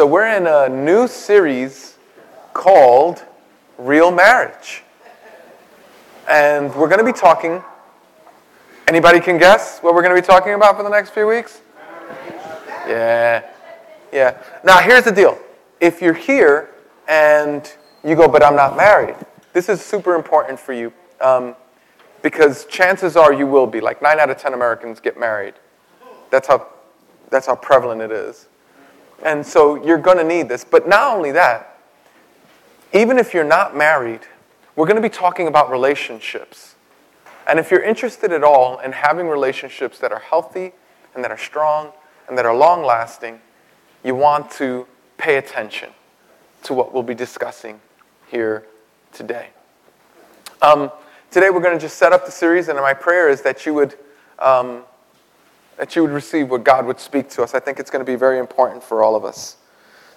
so we're in a new series called Real Marriage. And we're going to be talking. Anybody can guess what we're going to be talking about for the next few weeks? Yeah. Yeah. Now, here's the deal. If you're here and you go, but I'm not married, this is super important for you um, because chances are you will be. Like 9 out of 10 Americans get married. That's how, that's how prevalent it is. And so you're going to need this. But not only that, even if you're not married, we're going to be talking about relationships. And if you're interested at all in having relationships that are healthy and that are strong and that are long lasting, you want to pay attention to what we'll be discussing here today. Um, today we're going to just set up the series, and my prayer is that you would um, that you would receive what God would speak to us. I think it's going to be very important for all of us.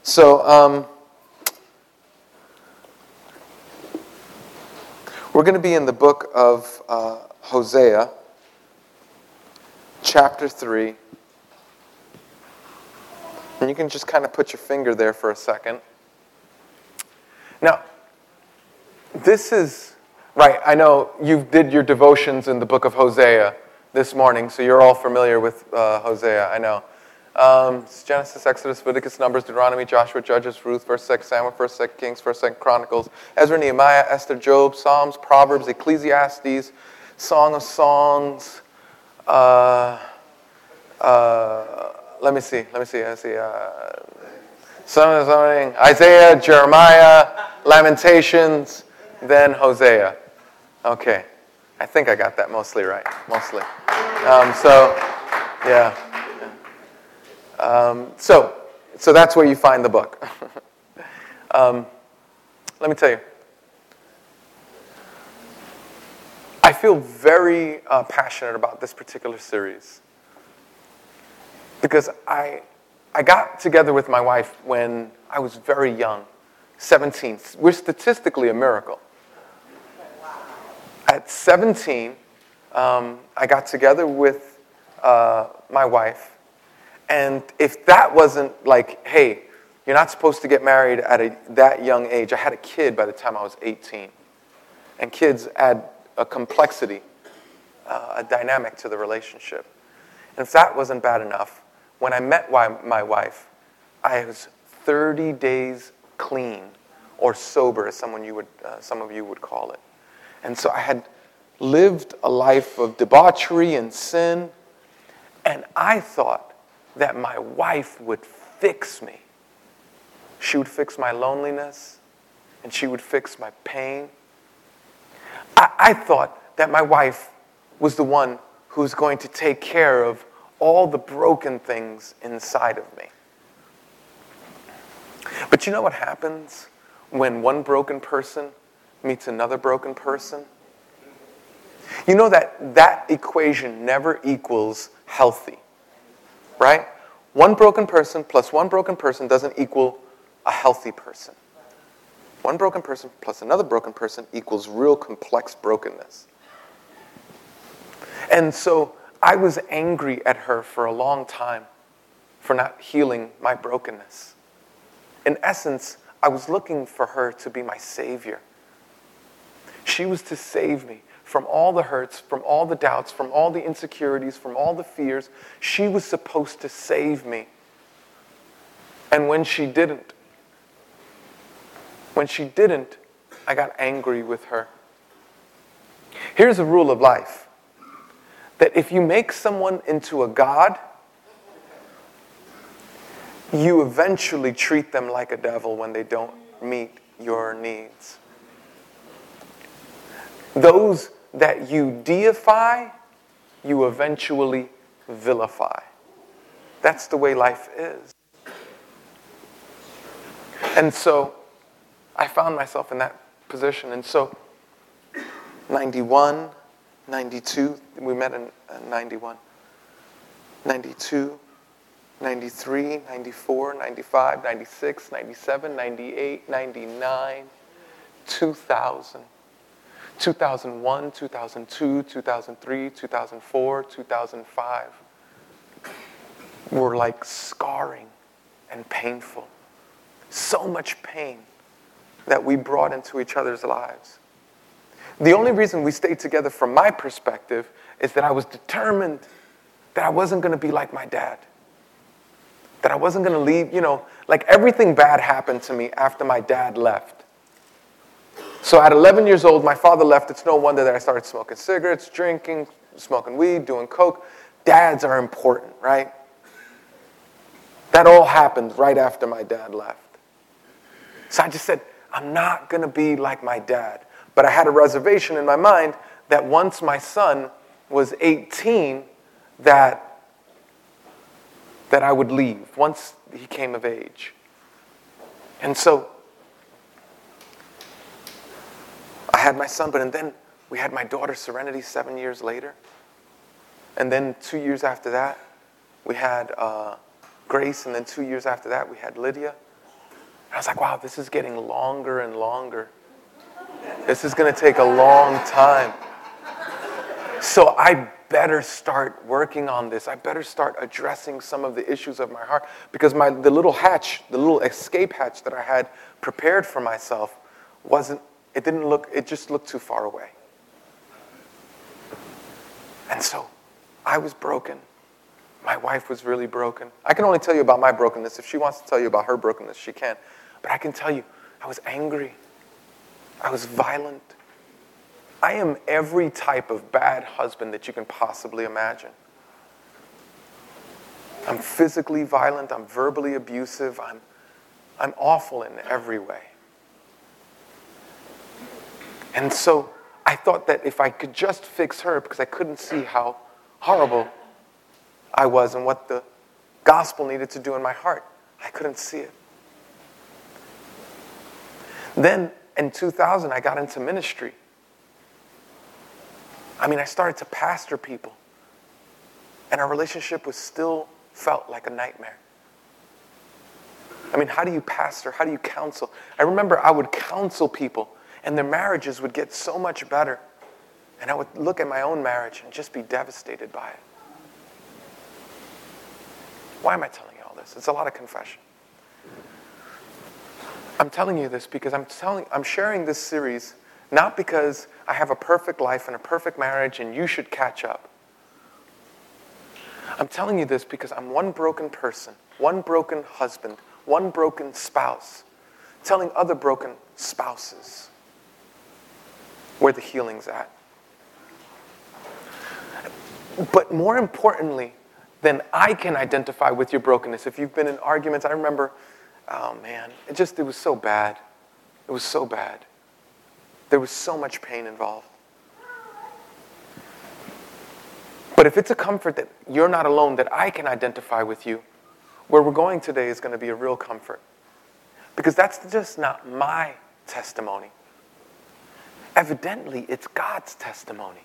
So, um, we're going to be in the book of uh, Hosea, chapter 3. And you can just kind of put your finger there for a second. Now, this is, right, I know you did your devotions in the book of Hosea this morning, so you're all familiar with uh, Hosea, I know. Um, Genesis, Exodus, Leviticus, Numbers, Deuteronomy, Joshua, Judges, Ruth, 1st, 2nd Samuel, 1st, 2nd Kings, 1st, 2nd Chronicles, Ezra, Nehemiah, Esther, Job, Psalms, Proverbs, Ecclesiastes, Song of Songs. Uh, uh, let me see. Let me see. Let me see. Uh, something, something. Isaiah, Jeremiah, Lamentations, then Hosea. Okay. I think I got that mostly right, mostly. Um, so, yeah. Um, so, so that's where you find the book. um, let me tell you. I feel very uh, passionate about this particular series because I, I got together with my wife when I was very young, 17. We're statistically a miracle at 17, um, I got together with uh, my wife. And if that wasn't like, hey, you're not supposed to get married at a, that young age, I had a kid by the time I was 18. And kids add a complexity, uh, a dynamic to the relationship. And if that wasn't bad enough, when I met my wife, I was 30 days clean or sober, as someone you would, uh, some of you would call it. And so I had lived a life of debauchery and sin, and I thought that my wife would fix me. She would fix my loneliness, and she would fix my pain. I, I thought that my wife was the one who was going to take care of all the broken things inside of me. But you know what happens when one broken person meets another broken person? You know that that equation never equals healthy, right? One broken person plus one broken person doesn't equal a healthy person. One broken person plus another broken person equals real complex brokenness. And so I was angry at her for a long time for not healing my brokenness. In essence, I was looking for her to be my savior. She was to save me from all the hurts, from all the doubts, from all the insecurities, from all the fears. She was supposed to save me. And when she didn't, when she didn't, I got angry with her. Here's a rule of life that if you make someone into a God, you eventually treat them like a devil when they don't meet your needs. Those that you deify, you eventually vilify. That's the way life is. And so I found myself in that position. And so 91, 92, we met in uh, 91, 92, 93, 94, 95, 96, 97, 98, 99, 2000. 2001, 2002, 2003, 2004, 2005 were like scarring and painful. so much pain that we brought into each other's lives. The only reason we stayed together, from my perspective, is that I was determined that I wasn't going to be like my dad. That I wasn't going to leave, you know, like everything bad happened to me after my dad left. So at 11 years old, my father left. It's no wonder that I started smoking cigarettes, drinking, smoking weed, doing coke. Dads are important, right? That all happened right after my dad left. So I just said, I'm not going to be like my dad. But I had a reservation in my mind that once my son was 18, that, that I would leave, once he came of age. And so I had my son, but and then we had my daughter Serenity seven years later. And then two years after that, we had uh, Grace, and then two years after that, we had Lydia. And I was like, wow, this is getting longer and longer. This is going to take a long time. So I better start working on this. I better start addressing some of the issues of my heart because my, the little hatch, the little escape hatch that I had prepared for myself wasn't, it didn't look, it just looked too far away. And so I was broken. My wife was really broken. I can only tell you about my brokenness. If she wants to tell you about her brokenness, she can. But I can tell you, I was angry. I was violent. I am every type of bad husband that you can possibly imagine. I'm physically violent, I'm verbally abusive, I'm, I'm awful in every way. And so I thought that if I could just fix her, because I couldn't see how horrible I was and what the gospel needed to do in my heart, I couldn't see it. Then in 2000, I got into ministry. I mean, I started to pastor people, and our relationship was still felt like a nightmare. I mean, how do you pastor? How do you counsel? I remember I would counsel people, and their marriages would get so much better. And I would look at my own marriage and just be devastated by it. Why am I telling you all this? It's a lot of confession. I'm telling you this because I'm telling I'm sharing this series not because I have a perfect life and a perfect marriage and you should catch up. I'm telling you this because I'm one broken person, one broken husband, one broken spouse, telling other broken spouses where the healing's at. But more importantly, than I can identify with your brokenness. If you've been in arguments, I remember, oh man, it just, it was so bad. It was so bad. There was so much pain involved. But if it's a comfort that you're not alone, that I can identify with you, where we're going today is going to be a real comfort. Because that's just not my testimony. Evidently, it's God's testimony.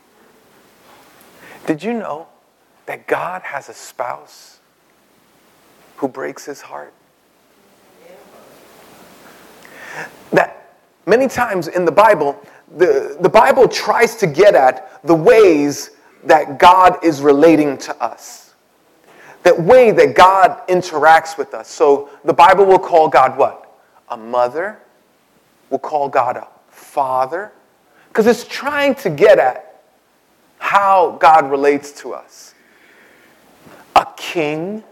Did you know that God has a spouse who breaks his heart? That Many times in the Bible, the, the Bible tries to get at the ways that God is relating to us. That way that God interacts with us. So the Bible will call God what? A mother. We'll call God a father. Because it's trying to get at how God relates to us. A king.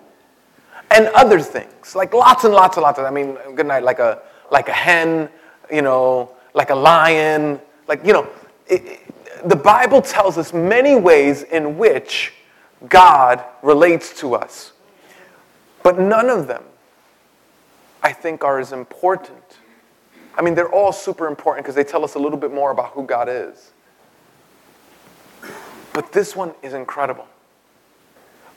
And other things. Like lots and lots and lots of, I mean, good night, like a, like a hen you know, like a lion, like, you know, it, it, the Bible tells us many ways in which God relates to us. But none of them, I think, are as important. I mean, they're all super important because they tell us a little bit more about who God is. But this one is incredible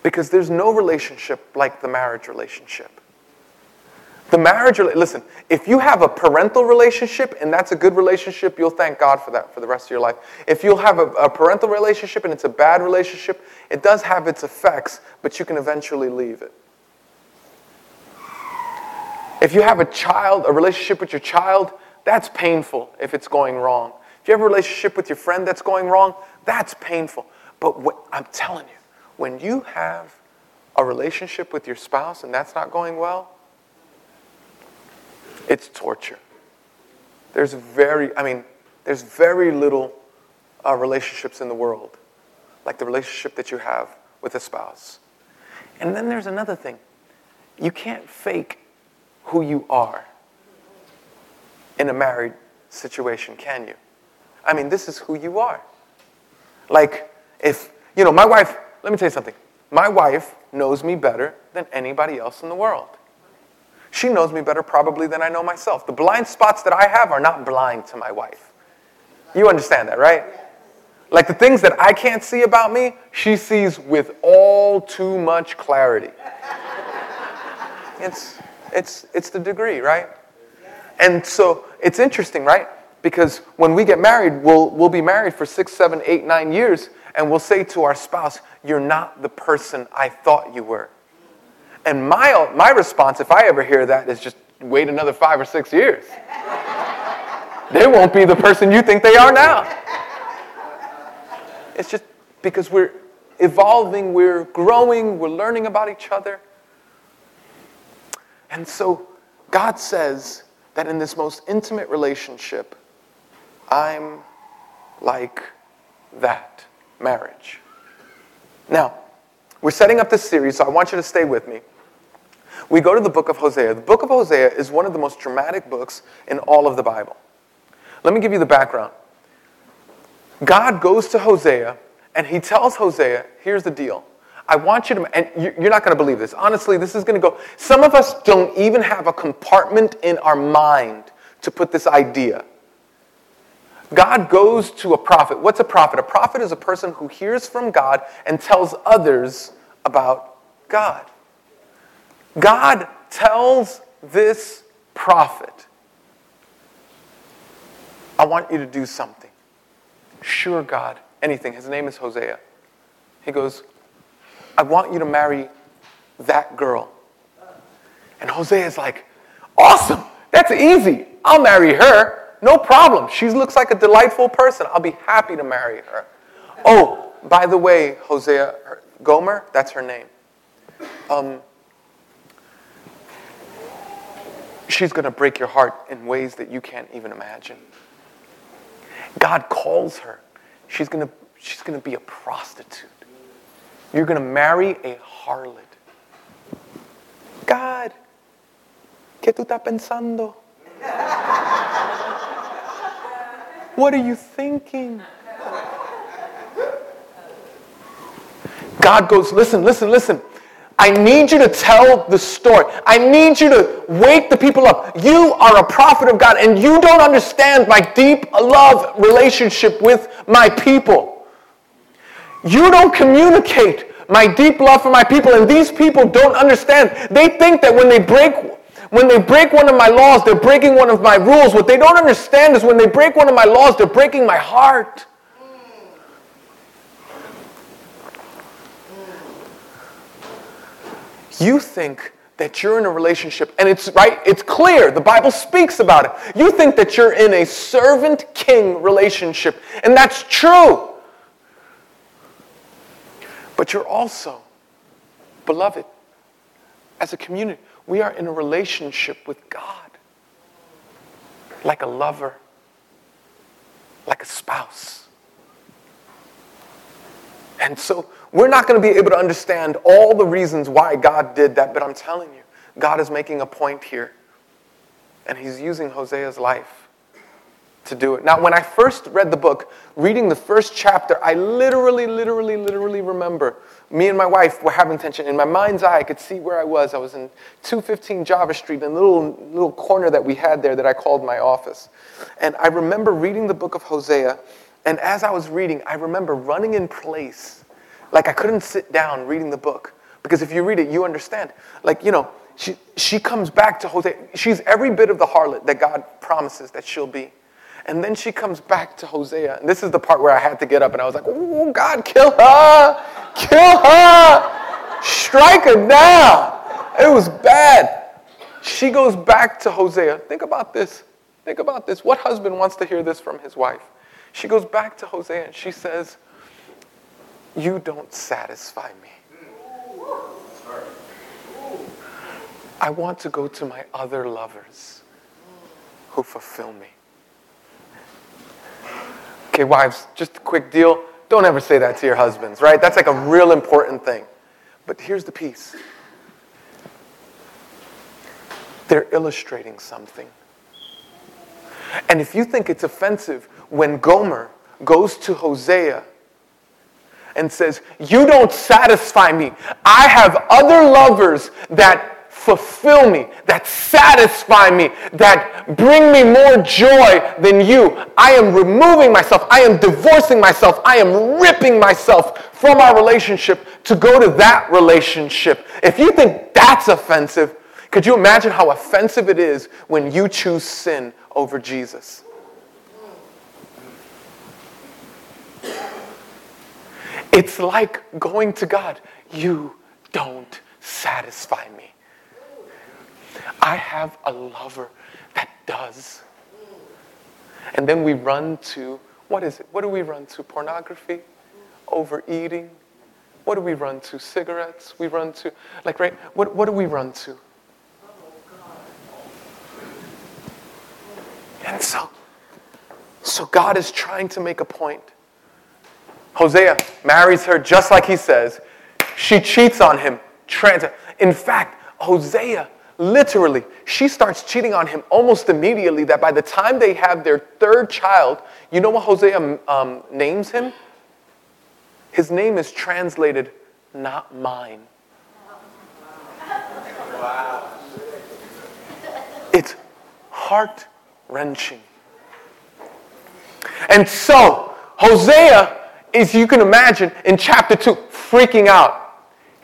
because there's no relationship like the marriage relationship. The marriage, listen, if you have a parental relationship and that's a good relationship, you'll thank God for that for the rest of your life. If you'll have a, a, parental relationship and it's a bad relationship, it does have its effects, but you can eventually leave it. If you have a child, a relationship with your child, that's painful if it's going wrong. If you have a relationship with your friend that's going wrong, that's painful. But what, I'm telling you, when you have a relationship with your spouse and that's not going well, it's torture. There's very, I mean, there's very little uh, relationships in the world like the relationship that you have with a spouse. And then there's another thing you can't fake who you are in a married situation, can you? I mean, this is who you are. Like, if, you know, my wife, let me tell you something. My wife knows me better than anybody else in the world. She knows me better probably than I know myself. The blind spots that I have are not blind to my wife. You understand that, right? Like the things that I can't see about me, she sees with all too much clarity. It's, it's, it's the degree, right? And so it's interesting, right? Because when we get married, we'll, we'll be married for six, seven, eight, nine years, and we'll say to our spouse, You're not the person I thought you were. And my, my response, if I ever hear that, is just wait another five or six years. they won't be the person you think they are now. It's just because we're evolving, we're growing, we're learning about each other. And so God says that in this most intimate relationship, I'm like that marriage. Now, we're setting up this series, so I want you to stay with me. We go to the book of Hosea. The book of Hosea is one of the most dramatic books in all of the Bible. Let me give you the background. God goes to Hosea and he tells Hosea, here's the deal. I want you to, and you're not going to believe this. Honestly, this is going to go. Some of us don't even have a compartment in our mind to put this idea. God goes to a prophet. What's a prophet? A prophet is a person who hears from God and tells others about God. God tells this prophet, I want you to do something. Sure, God, anything. His name is Hosea. He goes, I want you to marry that girl. And Hosea is like, Awesome, that's easy. I'll marry her. No problem. She looks like a delightful person. I'll be happy to marry her. Oh, by the way, Hosea, Gomer, that's her name. Um, she's going to break your heart in ways that you can't even imagine. God calls her. She's going to, she's going to be a prostitute. You're going to marry a harlot. God, ¿qué tú estás pensando? What are you thinking? God goes, listen, listen, listen. I need you to tell the story. I need you to wake the people up. You are a prophet of God, and you don't understand my deep love relationship with my people. You don't communicate my deep love for my people, and these people don't understand. They think that when they break when they break one of my laws, they're breaking one of my rules. What they don't understand is when they break one of my laws, they're breaking my heart. You think that you're in a relationship, and it's right, it's clear, the Bible speaks about it. You think that you're in a servant king relationship, and that's true. But you're also, beloved, as a community, we are in a relationship with God, like a lover, like a spouse. And so we're not going to be able to understand all the reasons why God did that, but I'm telling you, God is making a point here. And he's using Hosea's life to do it. Now, when I first read the book, reading the first chapter, I literally, literally, literally remember me and my wife were having tension. In my mind's eye, I could see where I was. I was in 215 Java Street, in a little, little corner that we had there that I called my office. And I remember reading the book of Hosea, and as I was reading, I remember running in place like I couldn't sit down reading the book because if you read it, you understand. Like, you know, she, she comes back to Hosea. She's every bit of the harlot that God promises that she'll be. And then she comes back to Hosea. And this is the part where I had to get up and I was like, oh, God, kill her! Kill her! Strike her down! It was bad. She goes back to Hosea. Think about this. Think about this. What husband wants to hear this from his wife? She goes back to Hosea and she says, you don't satisfy me. I want to go to my other lovers. who fulfill me. Okay, wives, just a quick deal. Don't ever say that to your husbands, right? That's like a real important thing. But here's the piece they're illustrating something. And if you think it's offensive when Gomer goes to Hosea and says, You don't satisfy me, I have other lovers that fulfill me, that satisfy me, that bring me more joy than you. I am removing myself. I am divorcing myself. I am ripping myself from our relationship to go to that relationship. If you think that's offensive, could you imagine how offensive it is when you choose sin over Jesus? It's like going to God. You don't satisfy me. I have a lover that does. And then we run to, what is it? What do we run to? Pornography? Overeating? What do we run to? Cigarettes? We run to, like, right? What, what do we run to? And so, so God is trying to make a point. Hosea marries her just like he says. She cheats on him. In fact, Hosea literally, she starts cheating on him almost immediately. That by the time they have their third child, you know what Hosea um, names him? His name is translated, not mine. Wow. It's heart wrenching. And so, Hosea is, you can imagine, in chapter 2, freaking out.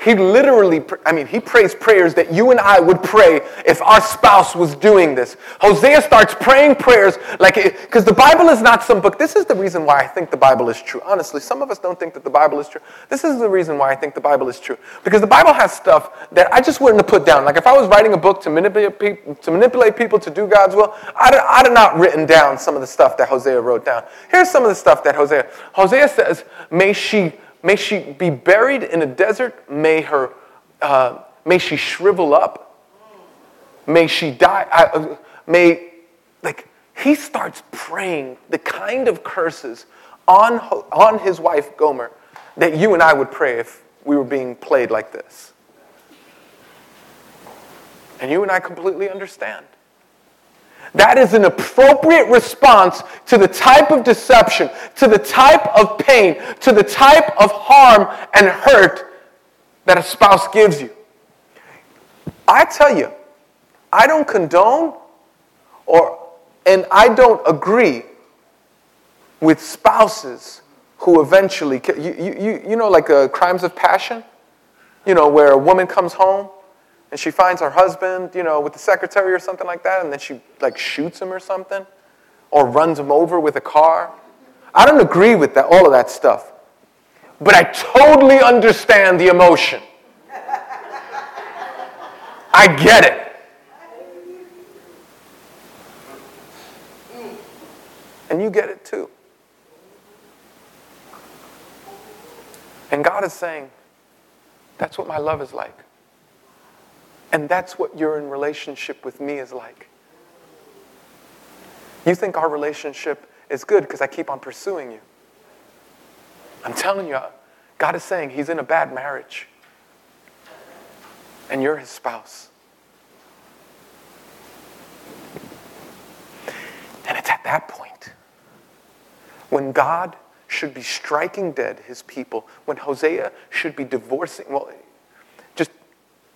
He literally, I mean, he prays prayers that you and I would pray if our spouse was doing this. Hosea starts praying prayers like, because the Bible is not some book. This is the reason why I think the Bible is true. Honestly, some of us don't think that the Bible is true. This is the reason why I think the Bible is true. Because the Bible has stuff that I just wouldn't have put down. Like if I was writing a book to manipulate people to, manipulate people to do God's will, I'd, I'd have not written down some of the stuff that Hosea wrote down. Here's some of the stuff that Hosea, Hosea says, may she May she be buried in a desert. May, her, uh, may she shrivel up. May she die. Uh, may, like, he starts praying the kind of curses on, on his wife Gomer that you and I would pray if we were being played like this. And you and I completely understand. That is an appropriate response to the type of deception, to the type of pain, to the type of harm and hurt that a spouse gives you. I tell you, I don't condone or and I don't agree with spouses who eventually you, you, you know like uh, crimes of passion you know where a woman comes home and she finds her husband, you know, with the secretary or something like that, and then she like shoots him or something, or runs him over with a car. I don't agree with that, all of that stuff. But I totally understand the emotion. I get it. And you get it too. And God is saying, that's what my love is like. And that's what your in relationship with me is like. You think our relationship is good because I keep on pursuing you. I'm telling you, God is saying He's in a bad marriage. And you're His spouse. And it's at that point when God should be striking dead His people, when Hosea should be divorcing, well,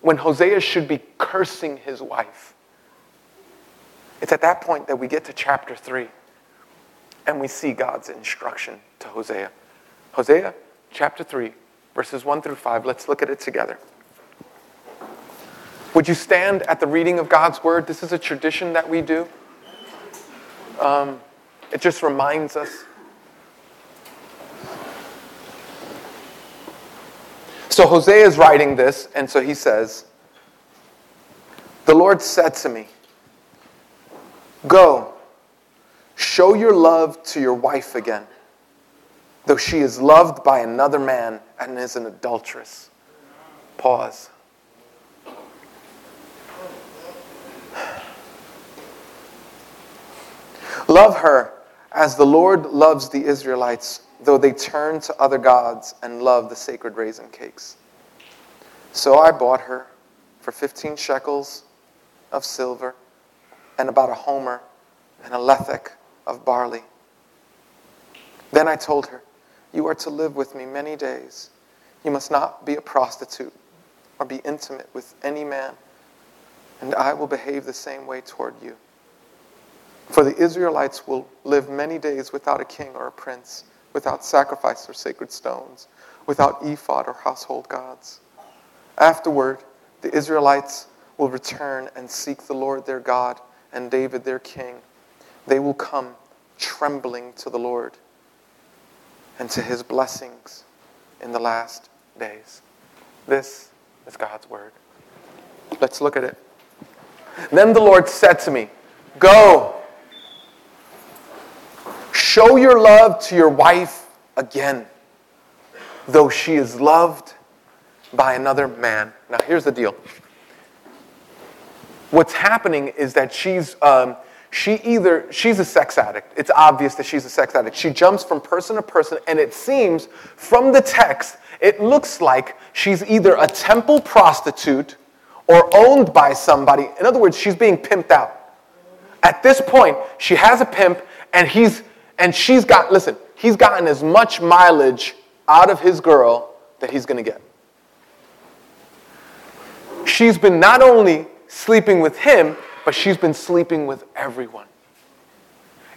when Hosea should be cursing his wife. It's at that point that we get to chapter 3 and we see God's instruction to Hosea. Hosea chapter 3, verses 1 through 5. Let's look at it together. Would you stand at the reading of God's word? This is a tradition that we do. Um, it just reminds us So Hosea is writing this, and so he says, The Lord said to me, Go, show your love to your wife again, though she is loved by another man and is an adulteress. Pause. Love her as the Lord loves the Israelites, though they turn to other gods and love the sacred raisin cakes. So I bought her for 15 shekels of silver and about a homer and a lethek of barley. Then I told her, You are to live with me many days. You must not be a prostitute or be intimate with any man, and I will behave the same way toward you. For the Israelites will live many days without a king or a prince, without sacrifice or sacred stones, without ephod or household gods. Afterward, the Israelites will return and seek the Lord their God and David their king. They will come trembling to the Lord and to his blessings in the last days. This is God's word. Let's look at it. Then the Lord said to me, Go, show your love to your wife again, though she is loved by another man. Now, here's the deal. What's happening is that she's. Um, she either she's a sex addict it's obvious that she's a sex addict she jumps from person to person and it seems from the text it looks like she's either a temple prostitute or owned by somebody in other words she's being pimped out at this point she has a pimp and he's and she's got listen he's gotten as much mileage out of his girl that he's going to get she's been not only sleeping with him but she's been sleeping with everyone.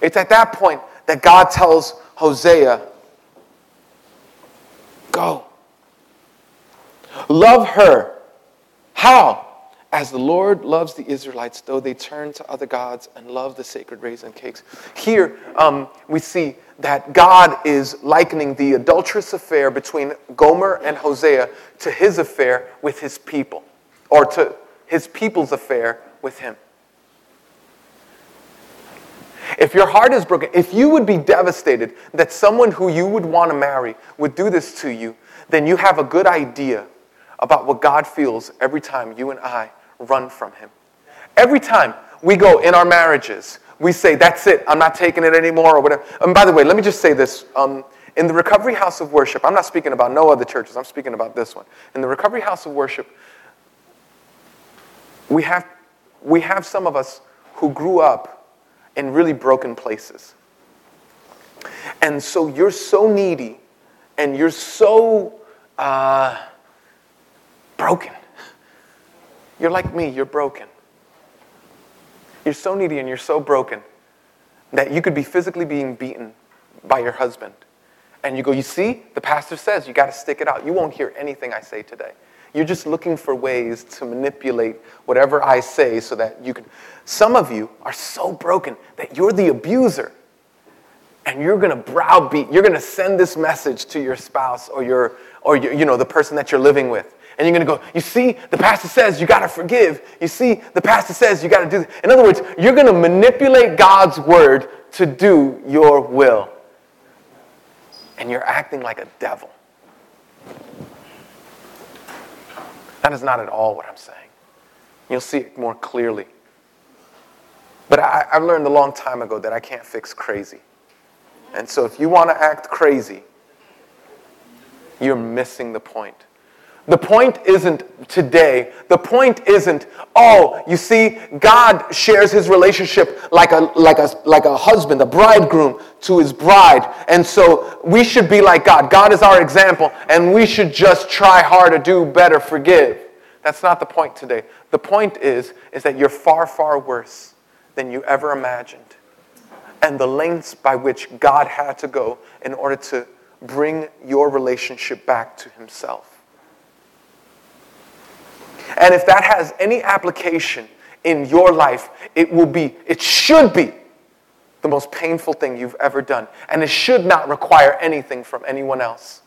It's at that point that God tells Hosea, Go. Love her. How? As the Lord loves the Israelites, though they turn to other gods and love the sacred raisin cakes. Here um, we see that God is likening the adulterous affair between Gomer and Hosea to his affair with his people, or to his people's affair with him. If your heart is broken, if you would be devastated that someone who you would want to marry would do this to you, then you have a good idea about what God feels every time you and I run from Him. Every time we go in our marriages, we say, That's it, I'm not taking it anymore, or whatever. And by the way, let me just say this. Um, in the Recovery House of Worship, I'm not speaking about no other churches, I'm speaking about this one. In the Recovery House of Worship, we have, we have some of us who grew up in really broken places. And so you're so needy and you're so uh, broken. You're like me, you're broken. You're so needy and you're so broken that you could be physically being beaten by your husband. And you go, You see, the pastor says you got to stick it out. You won't hear anything I say today. You're just looking for ways to manipulate whatever I say so that you can. Some of you are so broken that you're the abuser. And you're going to browbeat, you're going to send this message to your spouse or, your, or your, you know, the person that you're living with. And you're going to go, you see, the pastor says you got to forgive. You see, the pastor says you got to do this. In other words, you're going to manipulate God's word to do your will. And you're acting like a devil. That is not at all what I'm saying. You'll see it more clearly. But I, have learned a long time ago that I can't fix crazy. And so if you want to act crazy, you're missing the point. The point isn't today. The point isn't, oh, you see, God shares his relationship like a, like, a, like a husband, a bridegroom to his bride. And so we should be like God. God is our example, and we should just try harder, do better, forgive. That's not the point today. The point is, is that you're far, far worse than you ever imagined. And the lengths by which God had to go in order to bring your relationship back to himself. And if that has any application in your life, it will be, it should be the most painful thing you've ever done. And it should not require anything from anyone else.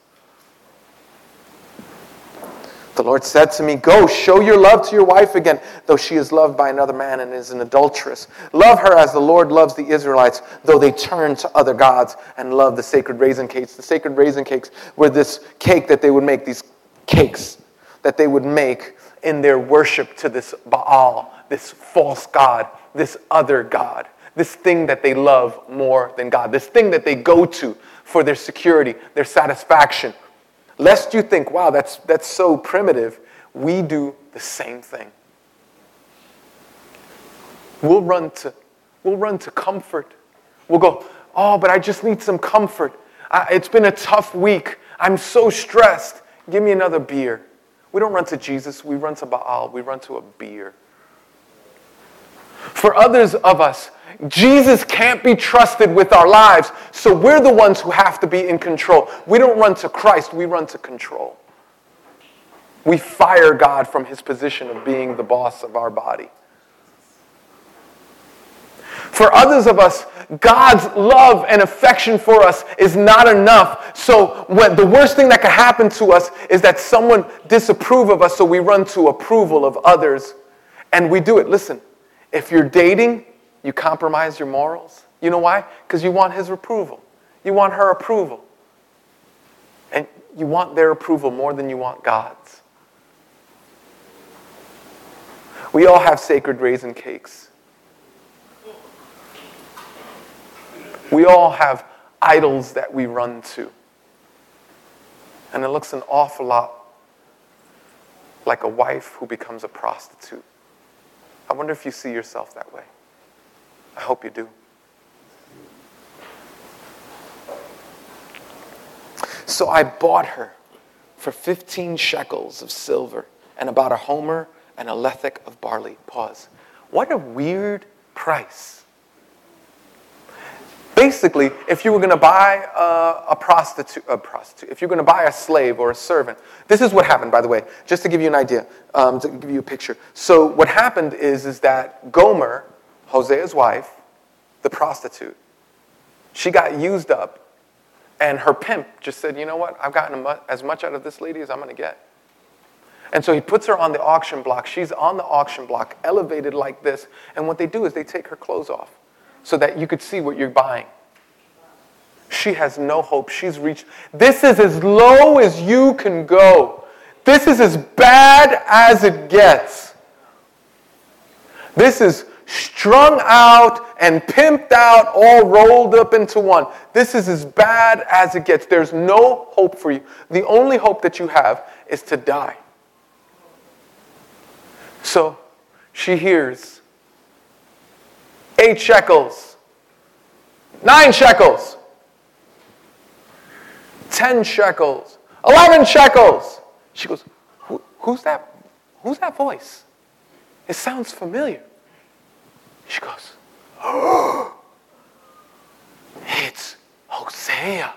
The Lord said to me, Go, show your love to your wife again, though she is loved by another man and is an adulteress. Love her as the Lord loves the Israelites, though they turn to other gods and love the sacred raisin cakes. The sacred raisin cakes were this cake that they would make, these cakes that they would make in their worship to this Baal, this false God, this other God. this thing that they love more than God, this thing that they go to for their security, their satisfaction. Lest you think, wow, that's, that's so primitive, we do the same thing. We'll run to, we'll run to comfort. We'll go, oh, but I just need some comfort. I, it's been a tough week. I'm so stressed. Give me another beer. We don't run to Jesus, we run to Baal, we run to a beer. For others of us, Jesus can't be trusted with our lives, so we're the ones who have to be in control. We don't run to Christ, we run to control. We fire God from his position of being the boss of our body. For others of us, God's love and affection for us is not enough. So when, the worst thing that could happen to us is that someone disapprove of us, so we run to approval of others. And we do it. Listen, if you're dating, you compromise your morals. You know why? Because you want his approval. You want her approval. And you want their approval more than you want God's. We all have sacred raisin cakes. We all have idols that we run to. And it looks an awful lot like a wife who becomes a prostitute. I wonder if you see yourself that way. I hope you do. So I bought her for 15 shekels of silver and about a homer and a lethek of barley. Pause. What a weird price. Basically, if you were going to buy a, a, prostitute, a prostitute, if you're going to buy a slave or a servant, this is what happened, by the way, just to give you an idea, um, to give you a picture. So what happened is, is that Gomer, Hosea's wife, the prostitute, she got used up, and her pimp just said, you know what, I've gotten as much out of this lady as I'm going to get. And so he puts her on the auction block. She's on the auction block, elevated like this. And what they do is they take her clothes off so that you could see what you're buying. She has no hope. She's reached. This is as low as you can go. This is as bad as it gets. This is strung out and pimped out, all rolled up into one. This is as bad as it gets. There's no hope for you. The only hope that you have is to die. So she hears eight shekels, nine shekels, ten shekels, eleven shekels. She goes, Who, Who's that? Who's that voice? It sounds familiar. She goes, Oh, it's Hosea.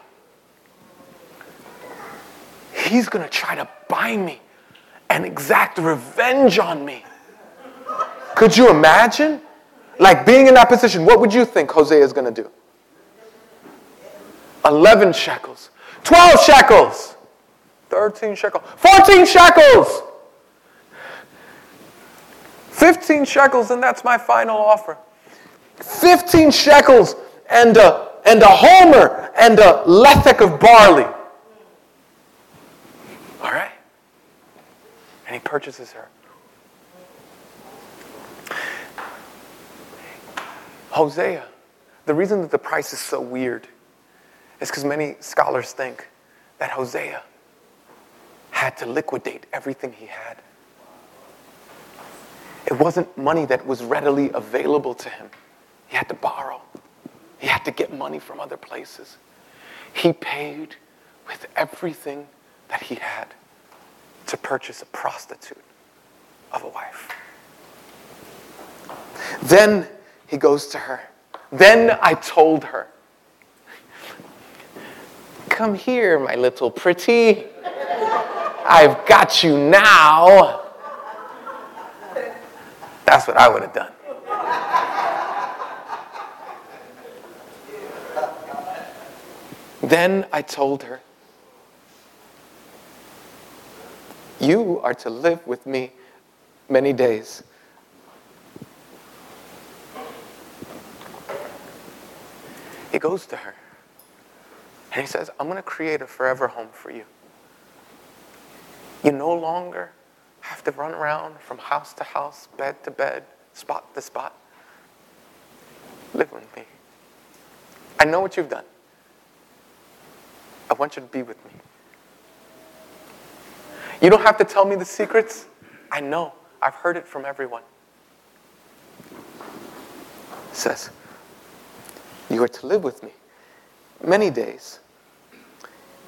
He's going to try to buy me and exact revenge on me. Could you imagine? Like being in that position, what would you think Hosea is going to do? 11 shekels, 12 shekels, 13 shekels, 14 shekels, 15 shekels, and that's my final offer. 15 shekels and a, and a homer and a lethek of barley. All right? And he purchases her. Hosea, the reason that the price is so weird is because many scholars think that Hosea had to liquidate everything he had. It wasn't money that was readily available to him. He had to borrow, he had to get money from other places. He paid with everything that he had to purchase a prostitute of a wife. Then he goes to her. Then I told her, Come here, my little pretty. I've got you now. That's what I would have done. Then I told her, You are to live with me many days. He goes to her and he says, I'm going to create a forever home for you. You no longer have to run around from house to house, bed to bed, spot to spot. Live with me. I know what you've done. I want you to be with me. You don't have to tell me the secrets. I know. I've heard it from everyone. Says, You are to live with me many days.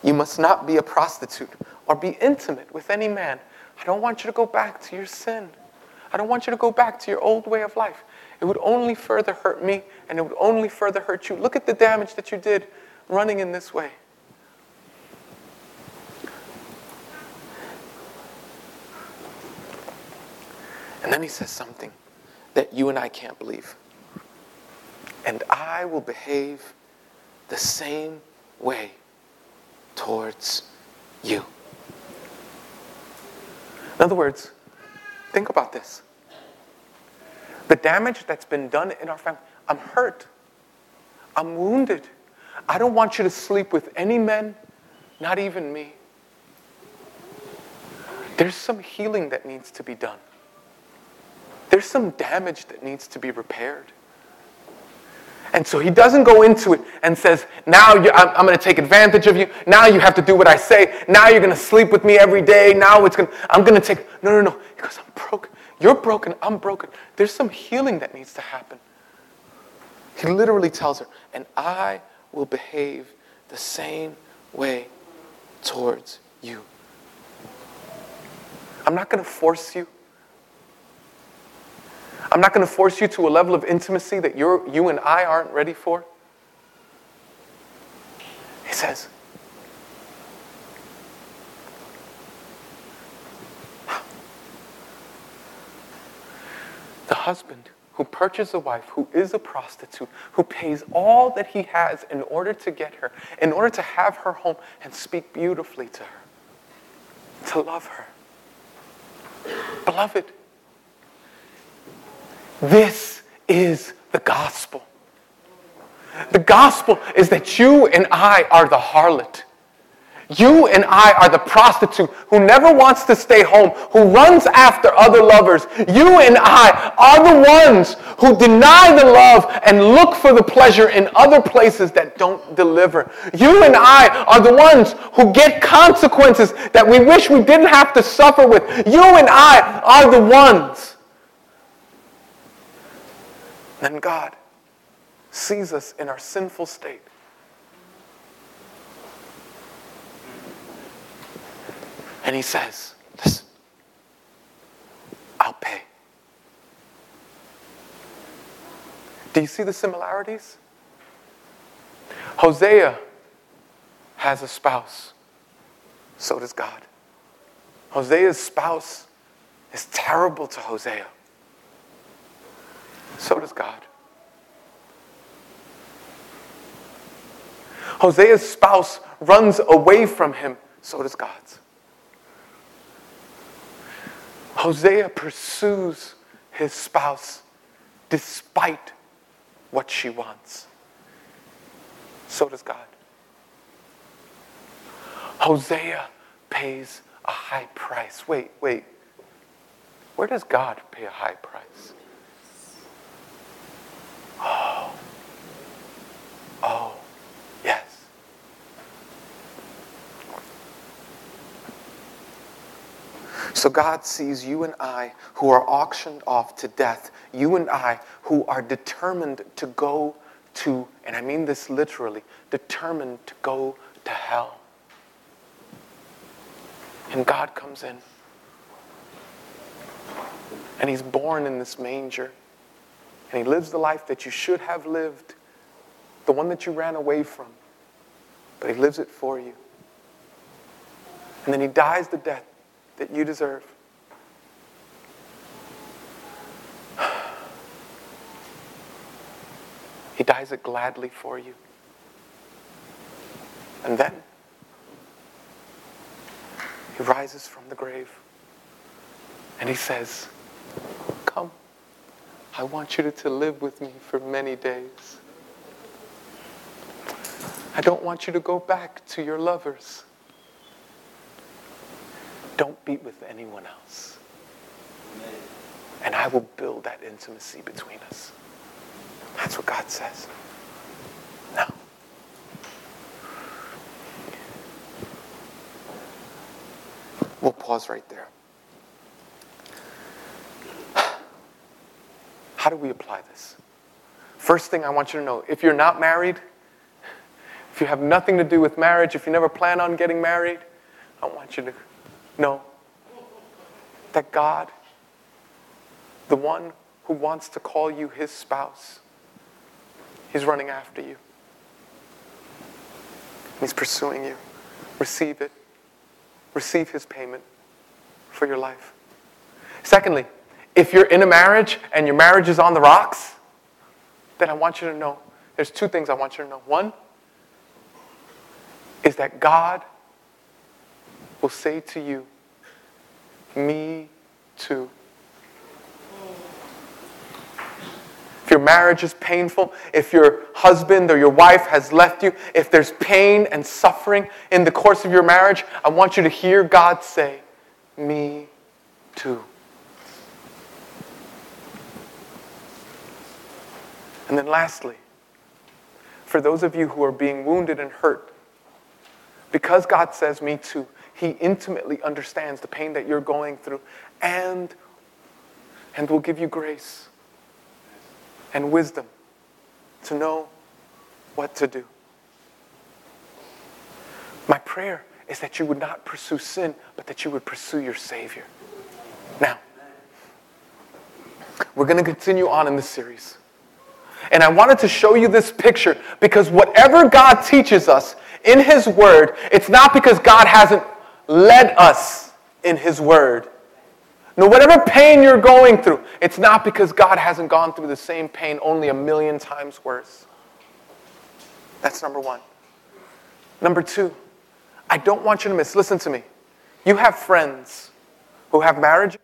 You must not be a prostitute or be intimate with any man. I don't want you to go back to your sin. I don't want you to go back to your old way of life. It would only further hurt me and it would only further hurt you. Look at the damage that you did running in this way. And then he says something that you and I can't believe. And I will behave the same way towards you. In other words, think about this. The damage that's been done in our family, I'm hurt. I'm wounded. I don't want you to sleep with any men, not even me. There's some healing that needs to be done. There's some damage that needs to be repaired. And so he doesn't go into it and says, Now I'm, I'm going to take advantage of you. Now you have to do what I say. Now you're going to sleep with me every day. Now it's going I'm going to take. No, no, no. He goes, I'm broken. You're broken. I'm broken. There's some healing that needs to happen. He literally tells her, And I will behave the same way towards you. I'm not going to force you. I'm not going to force you to a level of intimacy that you're, you and I aren't ready for. He says, the husband who purchases a wife who is a prostitute, who pays all that he has in order to get her, in order to have her home and speak beautifully to her, to love her. Beloved, this is the gospel. The gospel is that you and I are the harlot. You and I are the prostitute who never wants to stay home, who runs after other lovers. You and I are the ones who deny the love and look for the pleasure in other places that don't deliver. You and I are the ones who get consequences that we wish we didn't have to suffer with. You and I are the ones then God sees us in our sinful state. And he says, Listen, I'll pay. Do you see the similarities? Hosea has a spouse. So does God. Hosea's spouse is terrible to Hosea. So does God. Hosea's spouse runs away from him. So does God's. Hosea pursues his spouse despite what she wants. So does God. Hosea pays a high price. Wait, wait. Where does God pay a high price? Oh. Oh, yes. So God sees you and I who are auctioned off to death, you and I who are determined to go to, and I mean this literally, determined to go to hell. And God comes in. And he's born in this manger. And he lives the life that you should have lived, the one that you ran away from. But he lives it for you. And then he dies the death that you deserve. He dies it gladly for you. And then he rises from the grave and he says, Come, I want you to live with me for many days. I don't want you to go back to your lovers. Don't be with anyone else. And I will build that intimacy between us. That's what God says. Now, we'll pause right there. How do we apply this? First thing I want you to know if you're not married, if you have nothing to do with marriage, if you never plan on getting married, I want you to know that God, the one who wants to call you his spouse, he's running after you. He's pursuing you. Receive it. Receive his payment for your life. Secondly, if you're in a marriage and your marriage is on the rocks, then I want you to know there's two things I want you to know. One is that God will say to you, Me too. If your marriage is painful, if your husband or your wife has left you, if there's pain and suffering in the course of your marriage, I want you to hear God say, Me too. And then, lastly, for those of you who are being wounded and hurt, because God says, Me too, He intimately understands the pain that you're going through and, and will give you grace and wisdom to know what to do. My prayer is that you would not pursue sin, but that you would pursue your Savior. Now, we're going to continue on in this series. And I wanted to show you this picture because whatever God teaches us in His Word, it's not because God hasn't led us in His Word. No, whatever pain you're going through, it's not because God hasn't gone through the same pain, only a million times worse. That's number one. Number two, I don't want you to miss, listen to me. You have friends who have marriage,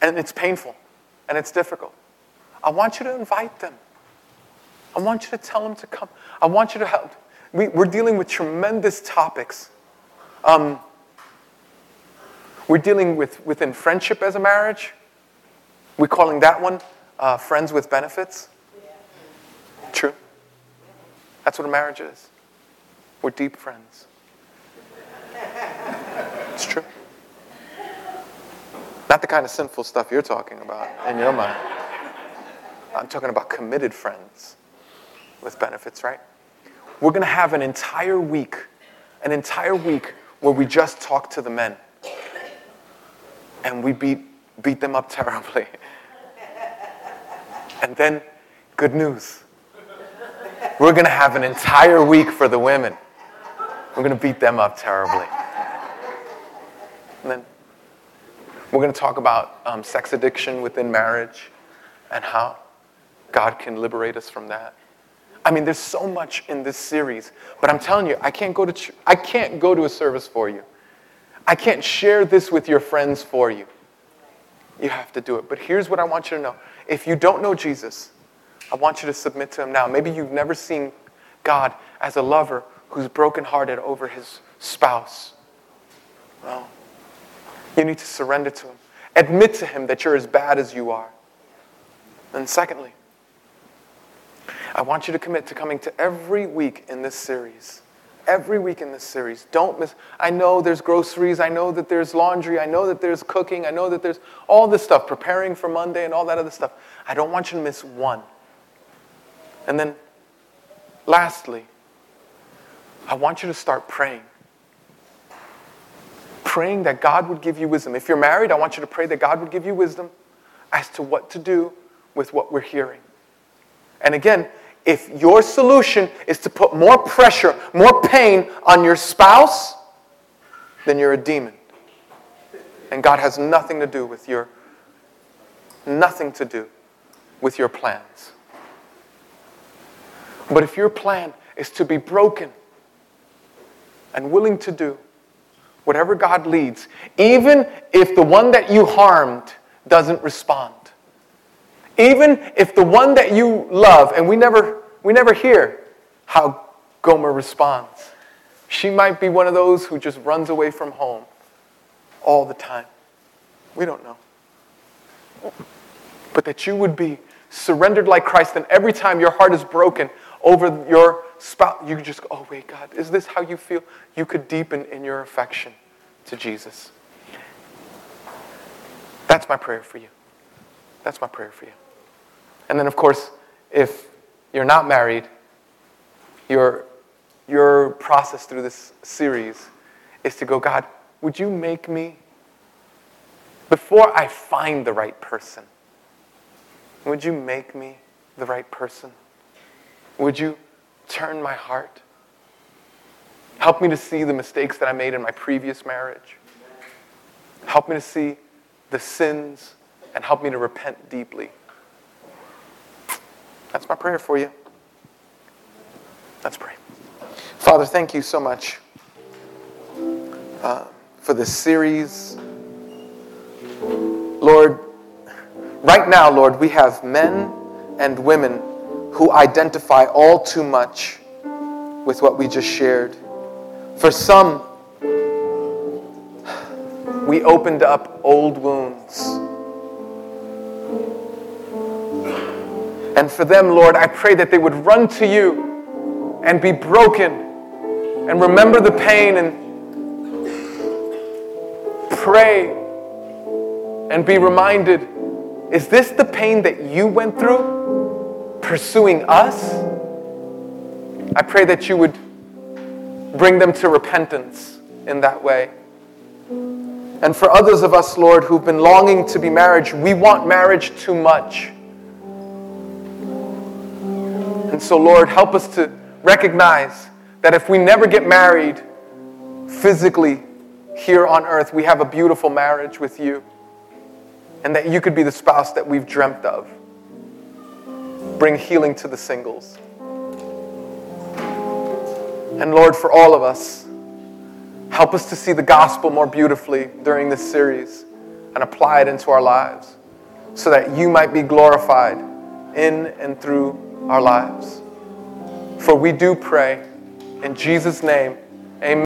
and it's painful and it's difficult. I want you to invite them. I want you to tell them to come. I want you to help. We, are dealing with tremendous topics. Um, we're dealing with within friendship as a marriage. We're calling that one uh, friends with benefits. True. That's what a marriage is. We're deep friends. It's true. Not the kind of sinful stuff you're talking about in your mind. I'm talking about committed friends with benefits, right? We're going to have an entire week, an entire week where we just talk to the men. And we beat, beat them up terribly. And then, good news. We're going to have an entire week for the women. We're going to beat them up terribly. And then we're going to talk about um, sex addiction within marriage and how God can liberate us from that. I mean, there's so much in this series, but I'm telling you, I can't go to ch- I can't go to a service for you. I can't share this with your friends for you. You have to do it. But here's what I want you to know. If you don't know Jesus, I want you to submit to him now. Maybe you've never seen God as a lover who's brokenhearted over his spouse. Well, you need to surrender to him. Admit to him that you're as bad as you are. And secondly, I want you to commit to coming to every week in this series. Every week in this series. Don't miss. I know there's groceries. I know that there's laundry. I know that there's cooking. I know that there's all this stuff, preparing for Monday and all that other stuff. I don't want you to miss one. And then, lastly, I want you to start praying. Praying that God would give you wisdom. If you're married, I want you to pray that God would give you wisdom as to what to do with what we're hearing. And again, if your solution is to put more pressure, more pain on your spouse, then you're a demon. And God has nothing to do with your nothing to do with your plans. But if your plan is to be broken and willing to do whatever God leads, even if the one that you harmed doesn't respond, even if the one that you love, and we never, we never hear how Gomer responds. She might be one of those who just runs away from home all the time. We don't know. But that you would be surrendered like Christ, and every time your heart is broken over your spouse, you just go, oh, wait, God, is this how you feel? You could deepen in your affection to Jesus. That's my prayer for you. That's my prayer for you. And then, of course, if you're not married, your, your process through this series is to go, God, would you make me, before I find the right person, would you make me the right person? Would you turn my heart? Help me to see the mistakes that I made in my previous marriage. Help me to see the sins and help me to repent deeply. That's my prayer for you. Let's pray. Father, thank you so much uh, for this series. Lord, right now, Lord, we have men and women who identify all too much with what we just shared. For some, we opened up old wounds. And for them, Lord, I pray that they would run to you and be broken and remember the pain and pray and be reminded is this the pain that you went through pursuing us? I pray that you would bring them to repentance in that way. And for others of us, Lord, who've been longing to be married, we want marriage too much. And so, Lord, help us to recognize that if we never get married physically here on earth, we have a beautiful marriage with you. And that you could be the spouse that we've dreamt of. Bring healing to the singles. And Lord, for all of us, help us to see the gospel more beautifully during this series and apply it into our lives so that you might be glorified in and through our lives. For we do pray in Jesus' name